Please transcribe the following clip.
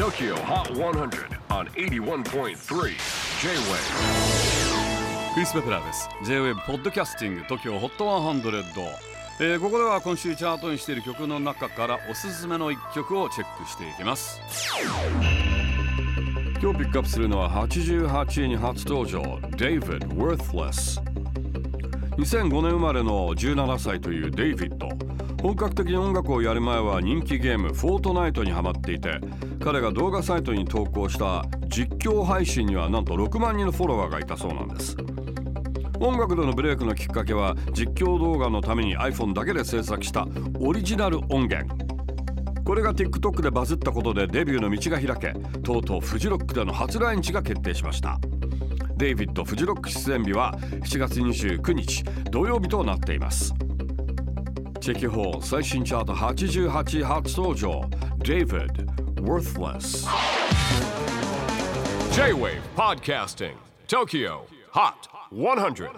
TOKYO HOT 100 on 81.3 J-WAVE クリス・ベプラーです。J-WAVE ポッドキャスティング TOKYO HOT 100、えーここでは今週チャートにしている曲の中からおすすめの一曲をチェックしていきます。今日ピックアップするのは88位に初登場 David Worthless 2005年生まれの17歳というデイビッド。本格的に音楽をやる前は人気ゲームフォートナイトにハマっていて彼が動画サイトに投稿した実況配信にはなんと6万人のフォロワーがいたそうなんです。音楽でのブレイクのきっかけは実況動画のために iPhone だけで制作したオリジナル音源。これが TikTok でバズったことでデビューの道が開けとうとうフジロックでの初来日が決定しました。デイビッド・フジロック出演日は7月29日土曜日となっています。チェキホー最新チャート88位初登場 David Worthless J-WAVE PODCASTING TOKYO HOT 100